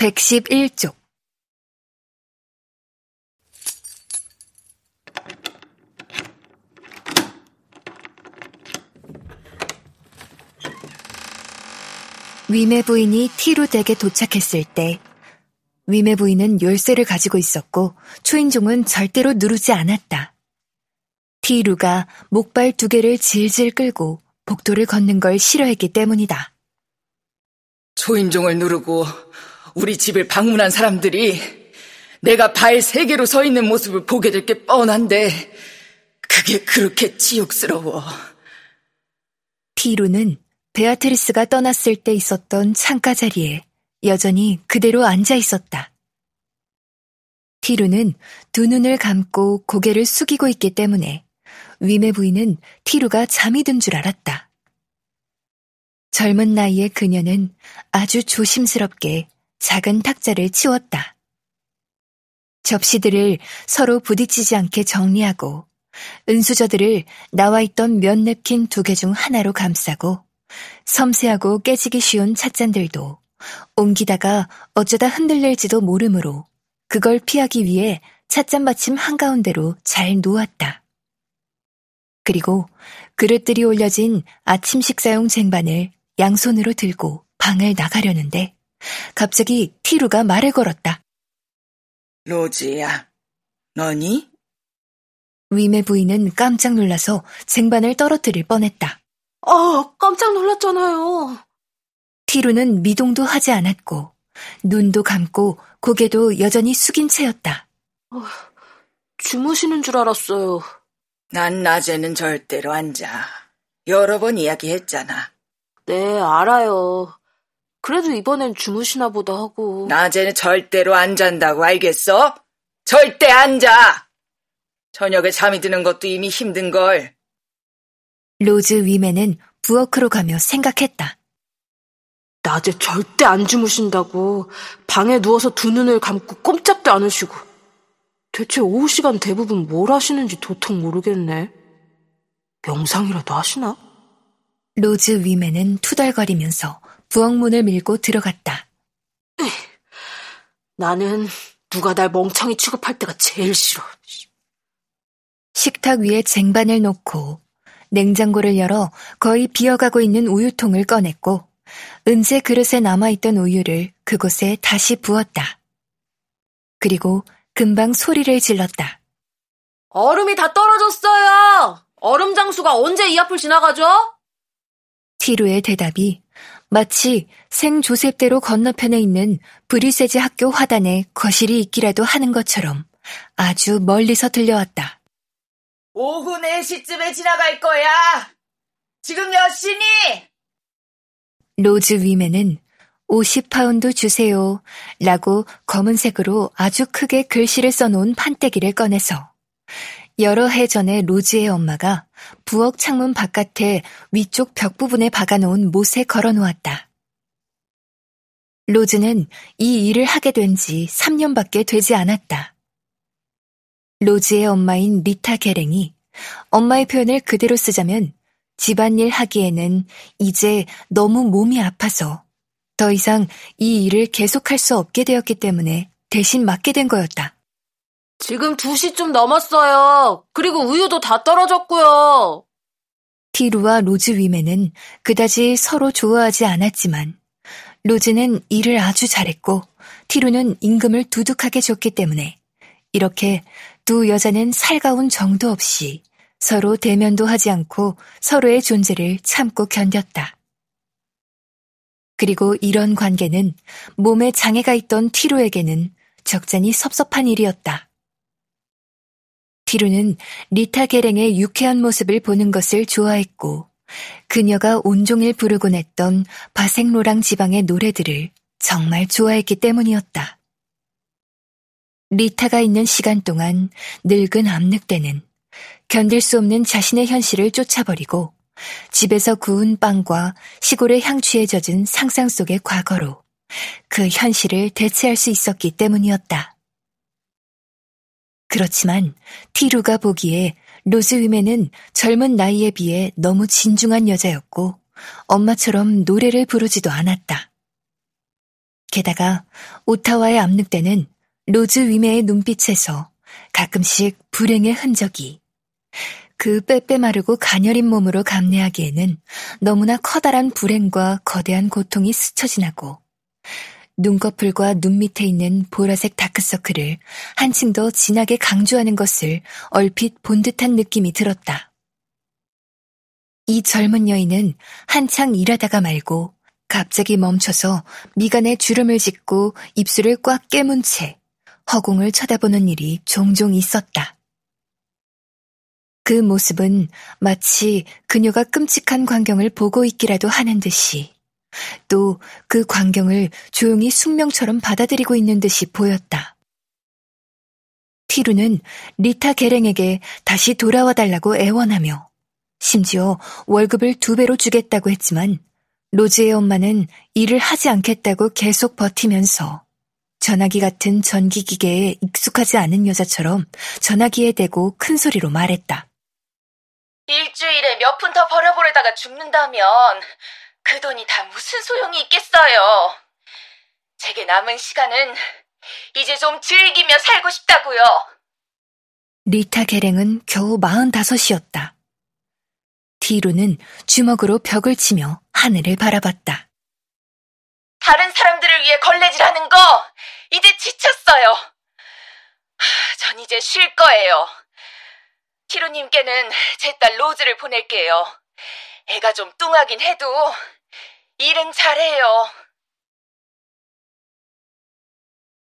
111쪽 위메 부인이 티루 댁에 도착했을 때 위메 부인은 열쇠를 가지고 있었고 초인종은 절대로 누르지 않았다. 티루가 목발 두 개를 질질 끌고 복도를 걷는 걸 싫어했기 때문이다. 초인종을 누르고 우리 집을 방문한 사람들이 내가 발 세 개로 서 있는 모습을 보게 될 게 뻔한데 그게 그렇게 치욕스러워. 티루는 베아트리스가 떠났을 때 있었던 창가 자리에 여전히 그대로 앉아 있었다. 티루는 두 눈을 감고 고개를 숙이고 있기 때문에 위메 부인은 티루가 잠이 든 줄 알았다. 젊은 나이에 그녀는 아주 조심스럽게 작은 탁자를 치웠다. 접시들을 서로 부딪히지 않게 정리하고 은수저들을 나와 있던 면 냅킨 두 개 중 하나로 감싸고 섬세하고 깨지기 쉬운 찻잔들도 옮기다가 어쩌다 흔들릴지도 모르므로 그걸 피하기 위해 찻잔 받침 한가운데로 잘 놓았다. 그리고 그릇들이 올려진 아침 식사용 쟁반을 양손으로 들고 방을 나가려는데 갑자기 티루가 말을 걸었다. 로지야, 너니? 위메 부인은 깜짝 놀라서 쟁반을 떨어뜨릴 뻔했다. 아, 깜짝 놀랐잖아요. 티루는 미동도 하지 않았고 눈도 감고 고개도 여전히 숙인 채였다. 어, 주무시는 줄 알았어요. 난 낮에는 절대로 앉아. 여러 번 이야기했잖아. 네, 알아요. 그래도 이번엔 주무시나 보다 하고. 낮에는 절대로 안 잔다고 알겠어? 절대 앉아! 저녁에 잠이 드는 것도 이미 힘든 걸. 로즈 위메는 부엌으로 가며 생각했다. 낮에 절대 안 주무신다고 방에 누워서 두 눈을 감고 꼼짝도 않으시고 대체 오후 시간 대부분 뭘 하시는지 도통 모르겠네. 명상이라도 하시나? 로즈 위메는 투덜거리면서 부엌문을 밀고 들어갔다. 나는 누가 날 멍청이 취급할 때가 제일 싫어. 식탁 위에 쟁반을 놓고 냉장고를 열어 거의 비어가고 있는 우유통을 꺼냈고 은재 그릇에 남아있던 우유를 그곳에 다시 부었다. 그리고 금방 소리를 질렀다. 얼음이 다 떨어졌어요! 얼음 장수가 언제 이 앞을 지나가죠? 티루의 대답이 마치 생 조셉대로 건너편에 있는 브리세즈 학교 화단에 거실이 있기라도 하는 것처럼 아주 멀리서 들려왔다. 오후 4시쯤에 지나갈 거야! 지금 몇 시니? 로즈 위메는 50파운드 주세요. 라고 검은색으로 아주 크게 글씨를 써놓은 판때기를 꺼내서 여러 해 전에 로즈의 엄마가 부엌 창문 바깥에 위쪽 벽 부분에 박아놓은 못에 걸어 놓았다. 로즈는 이 일을 하게 된 지 3년밖에 되지 않았다. 로즈의 엄마인 리타 게랭이 엄마의 표현을 그대로 쓰자면 집안일 하기에는 이제 너무 몸이 아파서 더 이상 이 일을 계속할 수 없게 되었기 때문에 대신 맡게 된 거였다. 지금 2시쯤 넘었어요. 그리고 우유도 다 떨어졌고요. 티루와 로즈 위메는 그다지 서로 좋아하지 않았지만 로즈는 일을 아주 잘했고 티루는 임금을 두둑하게 줬기 때문에 이렇게 두 여자는 살가운 정도 없이 서로 대면도 하지 않고 서로의 존재를 참고 견뎠다. 그리고 이런 관계는 몸에 장애가 있던 티루에게는 적잖이 섭섭한 일이었다. 티루는 리타 게랭의 유쾌한 모습을 보는 것을 좋아했고 그녀가 온종일 부르곤 했던 바생로랑 지방의 노래들을 정말 좋아했기 때문이었다. 리타가 있는 시간 동안 늙은 암늑대는 견딜 수 없는 자신의 현실을 쫓아버리고 집에서 구운 빵과 시골의 향취에 젖은 상상 속의 과거로 그 현실을 대체할 수 있었기 때문이었다. 그렇지만 티루가 보기에 로즈 위메는 젊은 나이에 비해 너무 진중한 여자였고 엄마처럼 노래를 부르지도 않았다. 게다가 오타와에 압력되는 로즈 위메의 눈빛에서 가끔씩 불행의 흔적이 그 빼빼마르고 가녀린 몸으로 감내하기에는 너무나 커다란 불행과 거대한 고통이 스쳐 지나고 눈꺼풀과 눈 밑에 있는 보라색 다크서클을 한층 더 진하게 강조하는 것을 얼핏 본 듯한 느낌이 들었다. 이 젊은 여인은 한창 일하다가 말고 갑자기 멈춰서 미간에 주름을 짓고 입술을 꽉 깨문 채 허공을 쳐다보는 일이 종종 있었다. 그 모습은 마치 그녀가 끔찍한 광경을 보고 있기라도 하는 듯이 또 그 광경을 조용히 숙명처럼 받아들이고 있는 듯이 보였다. 티루는 리타 게랭에게 다시 돌아와 달라고 애원하며 심지어 월급을 두 배로 주겠다고 했지만 로즈의 엄마는 일을 하지 않겠다고 계속 버티면서 전화기 같은 전기기계에 익숙하지 않은 여자처럼 전화기에 대고 큰 소리로 말했다. 일주일에 몇 푼 더 벌어보려다가 죽는다면 그 돈이 다 무슨 소용이 있겠어요. 제게 남은 시간은 이제 좀 즐기며 살고 싶다고요. 리타 계랭은 겨우 마흔다섯이었다. 디루는 주먹으로 벽을 치며 하늘을 바라봤다. 다른 사람들을 위해 걸레질하는 거 이제 지쳤어요. 전 이제 쉴 거예요. 티루님께는 제 딸 로즈를 보낼게요. 애가 좀 뚱하긴 해도 일은 잘해요.